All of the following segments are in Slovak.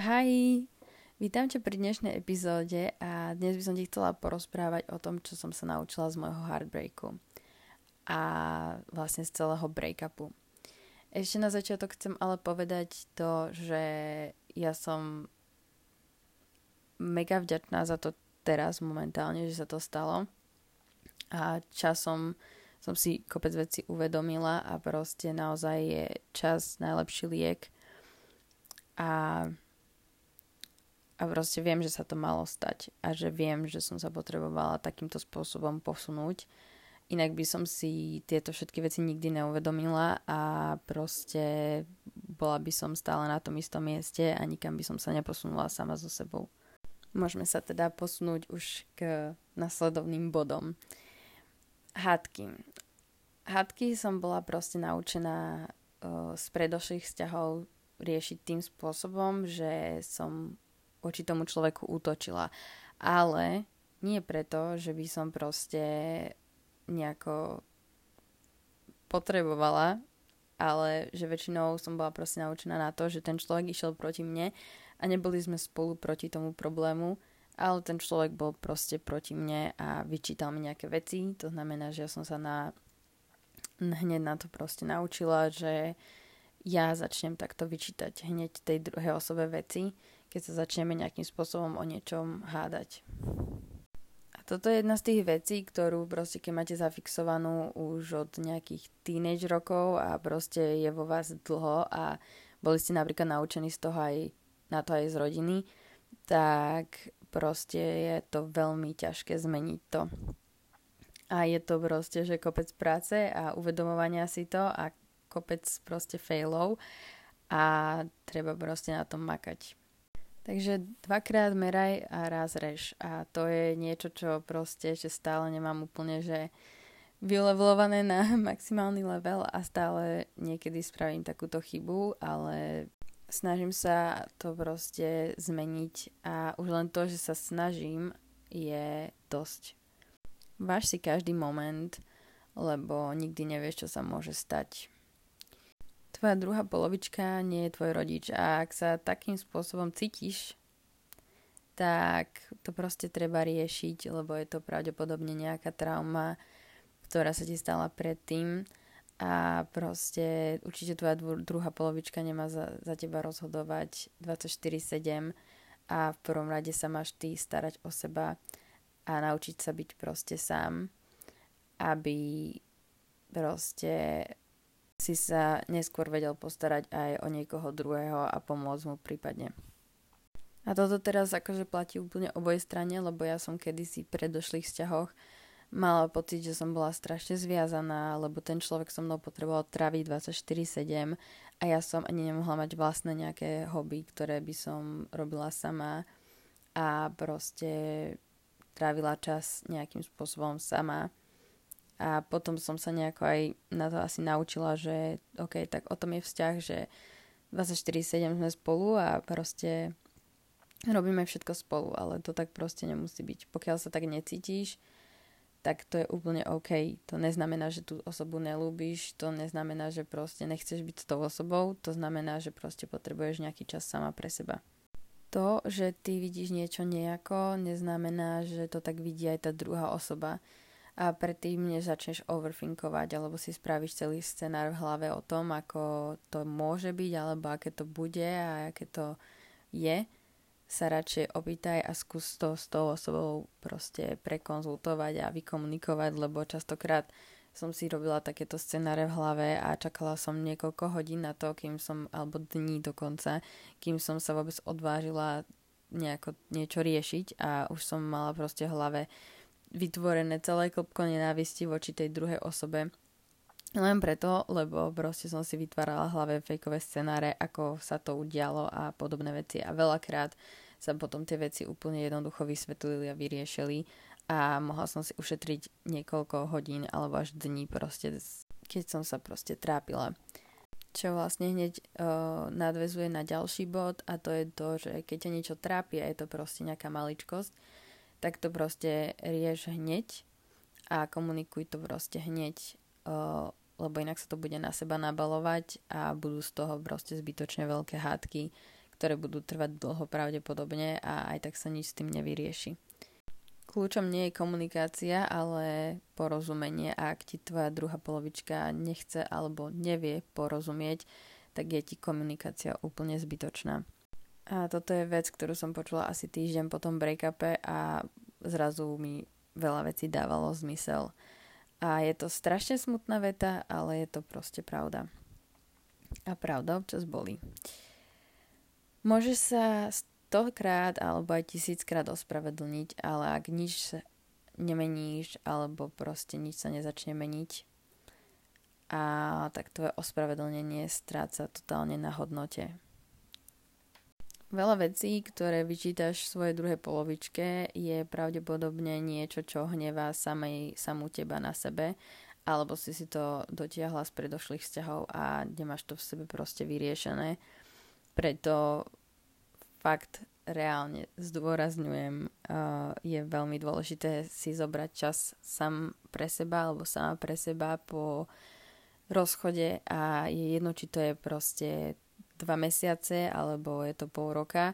Hi, vítam ťa pri dnešnej epizóde a dnes by som ti chcela porozprávať o tom, čo som sa naučila z môjho heartbreaku a vlastne z celého breakupu. Ešte na začiatok chcem ale povedať to, že ja som mega vďačná za to teraz momentálne, že sa to stalo a časom som si kopec veci uvedomila a proste naozaj je čas najlepší liek a a proste viem, že sa to malo stať a že viem, že som sa potrebovala takýmto spôsobom posunúť. Inak by som si tieto všetky veci nikdy neuvedomila a proste bola by som stále na tom istom mieste a nikam by som sa neposunula sama so sebou. Môžeme sa teda posunúť už k nasledovným bodom. Hádky. Hádky som bola proste naučená uh, z predošlých vzťahov riešiť tým spôsobom, že som voči tomu človeku útočila. Ale nie preto, že by som proste nejako potrebovala, ale že väčšinou som bola proste naučená na to, že ten človek išiel proti mne a neboli sme spolu proti tomu problému, ale ten človek bol proste proti mne a vyčítal mi nejaké veci. To znamená, že ja som sa na, hneď na to proste naučila, že ja začnem takto vyčítať hneď tej druhej osobe veci keď sa začneme nejakým spôsobom o niečom hádať. A toto je jedna z tých vecí, ktorú proste keď máte zafixovanú už od nejakých teenage rokov a proste je vo vás dlho a boli ste napríklad naučení z toho aj na to aj z rodiny, tak proste je to veľmi ťažké zmeniť to. A je to proste, že kopec práce a uvedomovania si to a kopec proste failov a treba proste na tom makať. Takže dvakrát meraj a raz rež. A to je niečo, čo proste ešte stále nemám úplne, že vylevelované na maximálny level a stále niekedy spravím takúto chybu, ale snažím sa to proste zmeniť a už len to, že sa snažím, je dosť. Váž si každý moment, lebo nikdy nevieš, čo sa môže stať tvoja druhá polovička nie je tvoj rodič. A ak sa takým spôsobom cítiš, tak to proste treba riešiť, lebo je to pravdepodobne nejaká trauma, ktorá sa ti stala predtým. A proste určite tvoja druhá polovička nemá za, za teba rozhodovať 24-7 a v prvom rade sa máš ty starať o seba a naučiť sa byť proste sám, aby proste si sa neskôr vedel postarať aj o niekoho druhého a pomôcť mu prípadne. A toto teraz akože platí úplne oboj strane, lebo ja som kedysi v predošlých vzťahoch mala pocit, že som bola strašne zviazaná, lebo ten človek so mnou potreboval traviť 24-7 a ja som ani nemohla mať vlastné nejaké hobby, ktoré by som robila sama a proste trávila čas nejakým spôsobom sama a potom som sa nejako aj na to asi naučila, že OK, tak o tom je vzťah, že 24-7 sme spolu a proste robíme všetko spolu, ale to tak proste nemusí byť. Pokiaľ sa tak necítiš, tak to je úplne OK. To neznamená, že tú osobu nelúbiš, to neznamená, že proste nechceš byť s tou osobou, to znamená, že proste potrebuješ nejaký čas sama pre seba. To, že ty vidíš niečo nejako, neznamená, že to tak vidí aj tá druhá osoba a predtým, než začneš overthinkovať alebo si spravíš celý scenár v hlave o tom, ako to môže byť alebo aké to bude a aké to je, sa radšej opýtaj a skús to s tou osobou proste prekonzultovať a vykomunikovať, lebo častokrát som si robila takéto scenáre v hlave a čakala som niekoľko hodín na to, kým som, alebo dní dokonca, kým som sa vôbec odvážila nejako niečo riešiť a už som mala proste v hlave vytvorené celé klopko nenávisti voči tej druhej osobe. Len preto, lebo proste som si vytvárala hlave fejkové scenáre, ako sa to udialo a podobné veci. A veľakrát sa potom tie veci úplne jednoducho vysvetlili a vyriešili a mohla som si ušetriť niekoľko hodín alebo až dní proste, keď som sa proste trápila. Čo vlastne hneď uh, nadvezuje na ďalší bod a to je to, že keď ťa niečo trápi a je to proste nejaká maličkosť, tak to proste rieš hneď a komunikuj to proste hneď, lebo inak sa to bude na seba nabalovať a budú z toho proste zbytočne veľké hádky, ktoré budú trvať dlho pravdepodobne a aj tak sa nič s tým nevyrieši. Kľúčom nie je komunikácia, ale porozumenie. A ak ti tvoja druhá polovička nechce alebo nevie porozumieť, tak je ti komunikácia úplne zbytočná. A toto je vec, ktorú som počula asi týždeň po tom break-upe a zrazu mi veľa vecí dávalo zmysel. A je to strašne smutná veta, ale je to proste pravda. A pravda občas bolí. Môže sa stokrát alebo aj tisíckrát ospravedlniť, ale ak nič nemeníš alebo proste nič sa nezačne meniť, a tak tvoje ospravedlnenie stráca totálne na hodnote. Veľa vecí, ktoré vyčítaš svojej druhej polovičke, je pravdepodobne niečo, čo hnevá samej, samú teba na sebe, alebo si si to dotiahla z predošlých vzťahov a nemáš to v sebe proste vyriešené. Preto fakt reálne zdôrazňujem, uh, je veľmi dôležité si zobrať čas sám pre seba alebo sama pre seba po rozchode a je jedno, či to je proste dva mesiace alebo je to pol roka,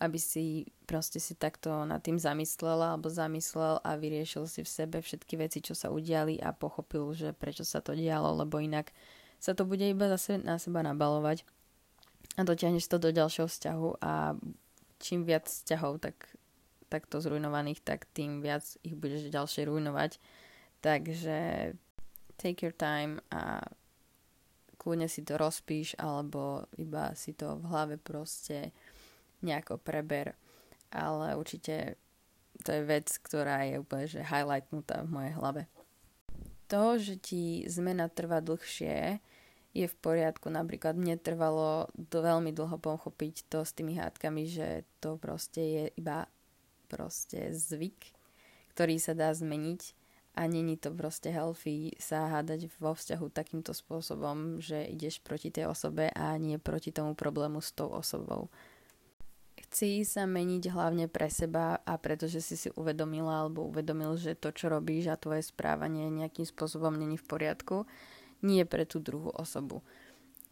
aby si proste si takto nad tým zamyslela alebo zamyslel a vyriešil si v sebe všetky veci, čo sa udiali a pochopil, že prečo sa to dialo, lebo inak sa to bude iba zase na seba nabalovať a dotiahneš to do ďalšieho vzťahu a čím viac vzťahov tak, takto zrujnovaných, tak tým viac ich budeš ďalšie rujnovať. Takže take your time a kľudne si to rozpíš alebo iba si to v hlave proste nejako preber. Ale určite to je vec, ktorá je úplne že highlightnutá v mojej hlave. To, že ti zmena trvá dlhšie, je v poriadku. Napríklad mne trvalo do veľmi dlho pochopiť to s tými hádkami, že to proste je iba proste zvyk, ktorý sa dá zmeniť a není to proste healthy sa hádať vo vzťahu takýmto spôsobom, že ideš proti tej osobe a nie proti tomu problému s tou osobou. Chci sa meniť hlavne pre seba a pretože si si uvedomila alebo uvedomil, že to, čo robíš a tvoje správanie nejakým spôsobom není v poriadku, nie pre tú druhú osobu.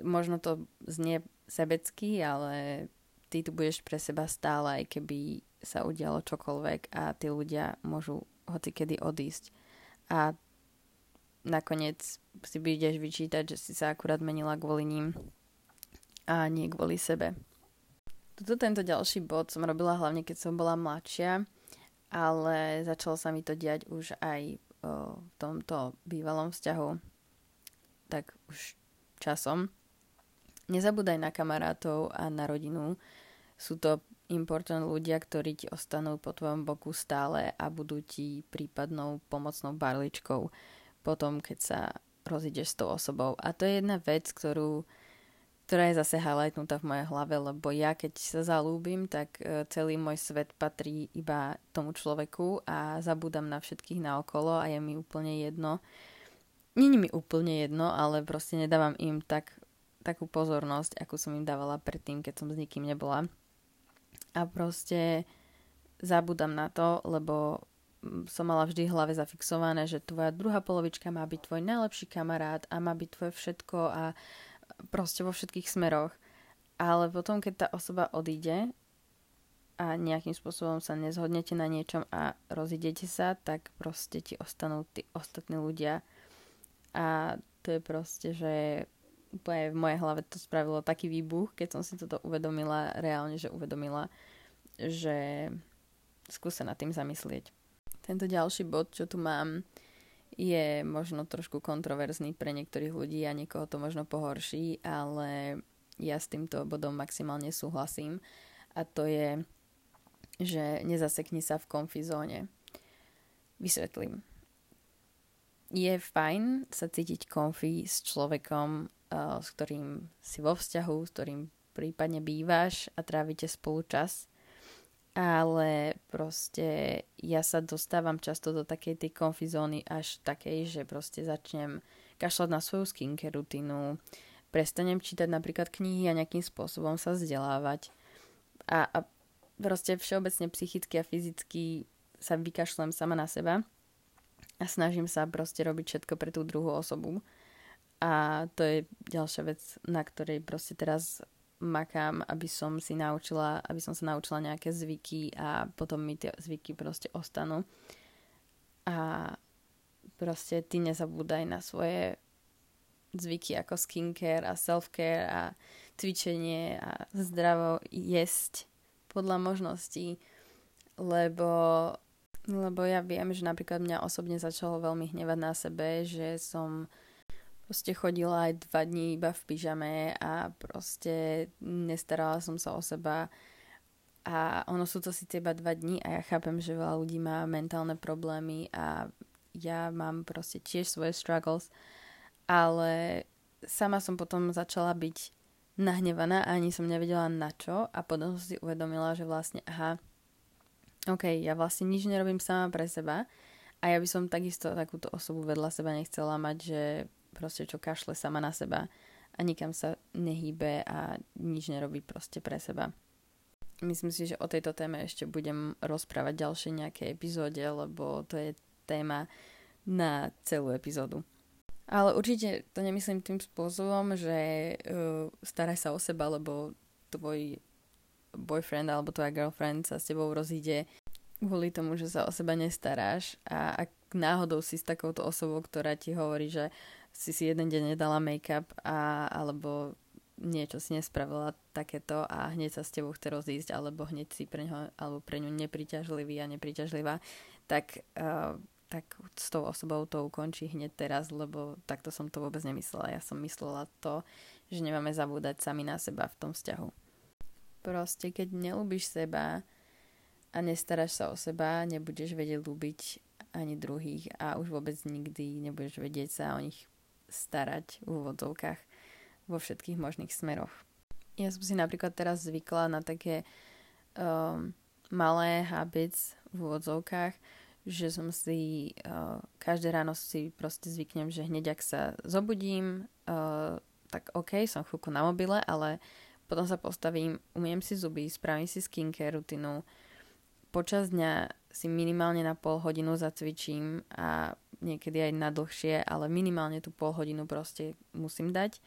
Možno to znie sebecky, ale ty tu budeš pre seba stále, aj keby sa udialo čokoľvek a tí ľudia môžu hoci kedy odísť. A nakoniec si budeš vyčítať, že si sa akurát menila kvôli ním a nie kvôli sebe. Toto tento ďalší bod som robila hlavne, keď som bola mladšia, ale začalo sa mi to diať už aj o, v tomto bývalom vzťahu tak už časom. Nezabúdaj na kamarátov a na rodinu. Sú to important ľudia, ktorí ti ostanú po tvojom boku stále a budú ti prípadnou pomocnou barličkou potom, keď sa rozídeš s tou osobou. A to je jedna vec, ktorú, ktorá je zase highlightnutá v mojej hlave, lebo ja keď sa zalúbim, tak e, celý môj svet patrí iba tomu človeku a zabúdam na všetkých naokolo a je mi úplne jedno, Není mi úplne jedno, ale proste nedávam im tak, takú pozornosť, akú som im dávala predtým, keď som s nikým nebola. A proste zabudám na to, lebo som mala vždy v hlave zafixované, že tvoja druhá polovička má byť tvoj najlepší kamarát a má byť tvoje všetko a proste vo všetkých smeroch. Ale potom, keď tá osoba odíde a nejakým spôsobom sa nezhodnete na niečom a rozidete sa, tak proste ti ostanú tí ostatní ľudia a to je proste, že úplne v mojej hlave to spravilo taký výbuch, keď som si toto uvedomila, reálne, že uvedomila, že skúsa nad tým zamyslieť. Tento ďalší bod, čo tu mám, je možno trošku kontroverzný pre niektorých ľudí a niekoho to možno pohorší, ale ja s týmto bodom maximálne súhlasím a to je, že nezasekni sa v konfizóne. Vysvetlím je fajn sa cítiť konfí s človekom, s ktorým si vo vzťahu, s ktorým prípadne bývaš a trávite spolu čas. Ale proste ja sa dostávam často do takej tej konfizóny až takej, že proste začnem kašľať na svoju skincare rutinu, prestanem čítať napríklad knihy a nejakým spôsobom sa vzdelávať. A, a proste všeobecne psychicky a fyzicky sa vykašľam sama na seba a snažím sa proste robiť všetko pre tú druhú osobu. A to je ďalšia vec, na ktorej proste teraz makám, aby som si naučila, aby som sa naučila nejaké zvyky a potom mi tie zvyky proste ostanú. A proste ty nezabúdaj na svoje zvyky ako skincare a self-care a cvičenie a zdravo jesť podľa možností, lebo, lebo ja viem, že napríklad mňa osobne začalo veľmi hnevať na sebe, že som proste chodila aj dva dní iba v pyžame a proste nestarala som sa o seba. A ono sú to síce iba dva dní a ja chápem, že veľa ľudí má mentálne problémy a ja mám proste tiež svoje struggles, ale sama som potom začala byť nahnevaná a ani som nevedela na čo a potom som si uvedomila, že vlastne aha, ok, ja vlastne nič nerobím sama pre seba a ja by som takisto takúto osobu vedľa seba nechcela mať, že proste čo kašle sama na seba a nikam sa nehýbe a nič nerobí proste pre seba. Myslím si, že o tejto téme ešte budem rozprávať ďalšie nejaké epizóde, lebo to je téma na celú epizódu. Ale určite to nemyslím tým spôsobom, že uh, staraj sa o seba, lebo tvoj boyfriend alebo tvoja girlfriend sa s tebou rozíde kvôli tomu, že sa o seba nestaráš a ak náhodou si s takouto osobou, ktorá ti hovorí, že si si jeden deň nedala make-up a, alebo niečo si nespravila takéto a hneď sa s tebou chce rozísť alebo hneď si pre ňo alebo pre ňu nepriťažlivý a nepriťažlivá, tak uh, tak s tou osobou to ukončí hneď teraz, lebo takto som to vôbec nemyslela. Ja som myslela to, že nemáme zabúdať sami na seba v tom vzťahu. Proste, keď nelúbiš seba a nestaráš sa o seba, nebudeš vedieť ľúbiť ani druhých a už vôbec nikdy nebudeš vedieť sa o nich starať v úvodzovkách vo všetkých možných smeroch. Ja som si napríklad teraz zvykla na také um, malé habits v úvodzovkách, že som si uh, každé ráno si proste zvyknem, že hneď ak sa zobudím, uh, tak OK, som chvíľku na mobile, ale potom sa postavím, umiem si zuby, spravím si skincare rutinu, počas dňa si minimálne na pol hodinu zacvičím a niekedy aj na dlhšie, ale minimálne tú pol hodinu proste musím dať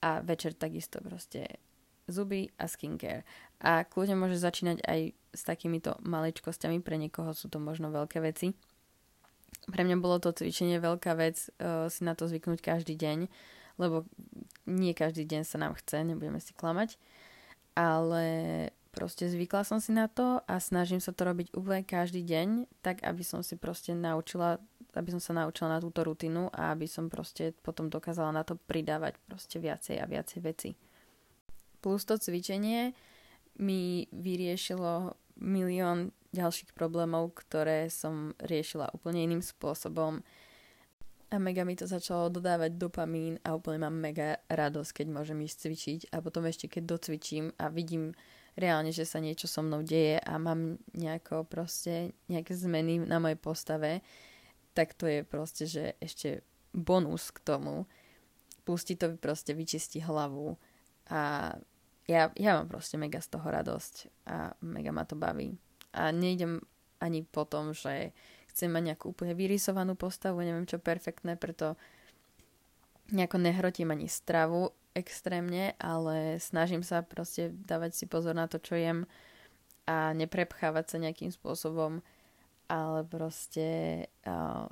a večer takisto proste zuby a skincare. A kľudne môže začínať aj s takýmito maličkosťami, pre niekoho sú to možno veľké veci. Pre mňa bolo to cvičenie veľká vec uh, si na to zvyknúť každý deň, lebo nie každý deň sa nám chce, nebudeme si klamať, ale proste zvykla som si na to a snažím sa to robiť úplne každý deň, tak aby som si proste naučila, aby som sa naučila na túto rutinu a aby som proste potom dokázala na to pridávať proste viacej a viacej veci. Plus to cvičenie mi vyriešilo milión ďalších problémov, ktoré som riešila úplne iným spôsobom. A mega mi to začalo dodávať dopamín a úplne mám mega radosť, keď môžem ísť cvičiť a potom ešte keď docvičím a vidím reálne, že sa niečo so mnou deje a mám nejako proste nejaké zmeny na mojej postave, tak to je proste, že ešte bonus k tomu. Pustí to proste vyčistí hlavu a ja, ja mám proste mega z toho radosť a mega ma to baví. A nejdem ani po tom, že chcem mať nejakú úplne vyrysovanú postavu, neviem čo perfektné, preto nejako nehrotím ani stravu extrémne, ale snažím sa proste dávať si pozor na to, čo jem a neprepchávať sa nejakým spôsobom, ale proste uh,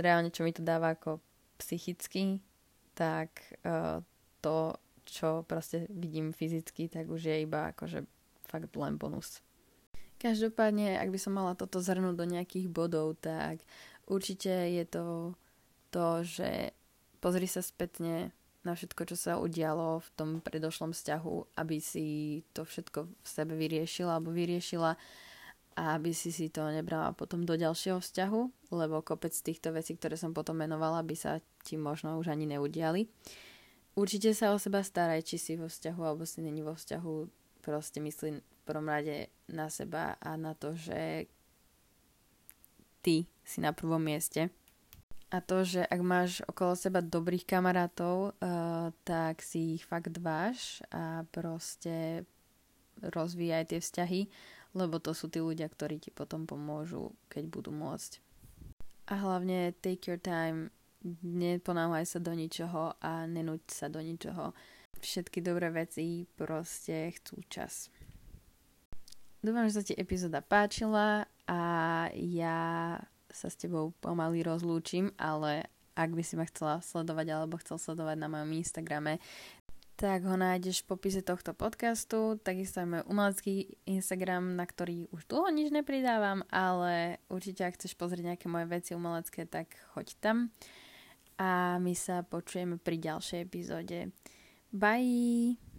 reálne, čo mi to dáva ako psychicky, tak uh, to čo proste vidím fyzicky, tak už je iba akože fakt len bonus. Každopádne, ak by som mala toto zhrnúť do nejakých bodov, tak určite je to to, že pozri sa spätne na všetko, čo sa udialo v tom predošlom vzťahu, aby si to všetko v sebe vyriešila alebo vyriešila a aby si si to nebrala potom do ďalšieho vzťahu, lebo kopec týchto vecí, ktoré som potom menovala, by sa ti možno už ani neudiali. Určite sa o seba staraj, či si vo vzťahu alebo si není vo vzťahu. Proste myslím v prvom rade na seba a na to, že ty si na prvom mieste. A to, že ak máš okolo seba dobrých kamarátov, uh, tak si ich fakt dváš a proste rozvíjaj tie vzťahy, lebo to sú tí ľudia, ktorí ti potom pomôžu, keď budú môcť. A hlavne take your time, neponáhľaj sa do ničoho a nenúť sa do ničoho. všetky dobré veci proste chcú čas. Dúfam, že sa ti epizóda páčila a ja sa s tebou pomaly rozlúčim, ale ak by si ma chcela sledovať alebo chcel sledovať na mojom Instagrame, tak ho nájdeš v popise tohto podcastu. Takisto aj môj umelecký Instagram, na ktorý už dlho nič nepridávam, ale určite ak chceš pozrieť nejaké moje veci umelecké, tak choď tam. A my sa počujeme pri ďalšej epizóde. Bye!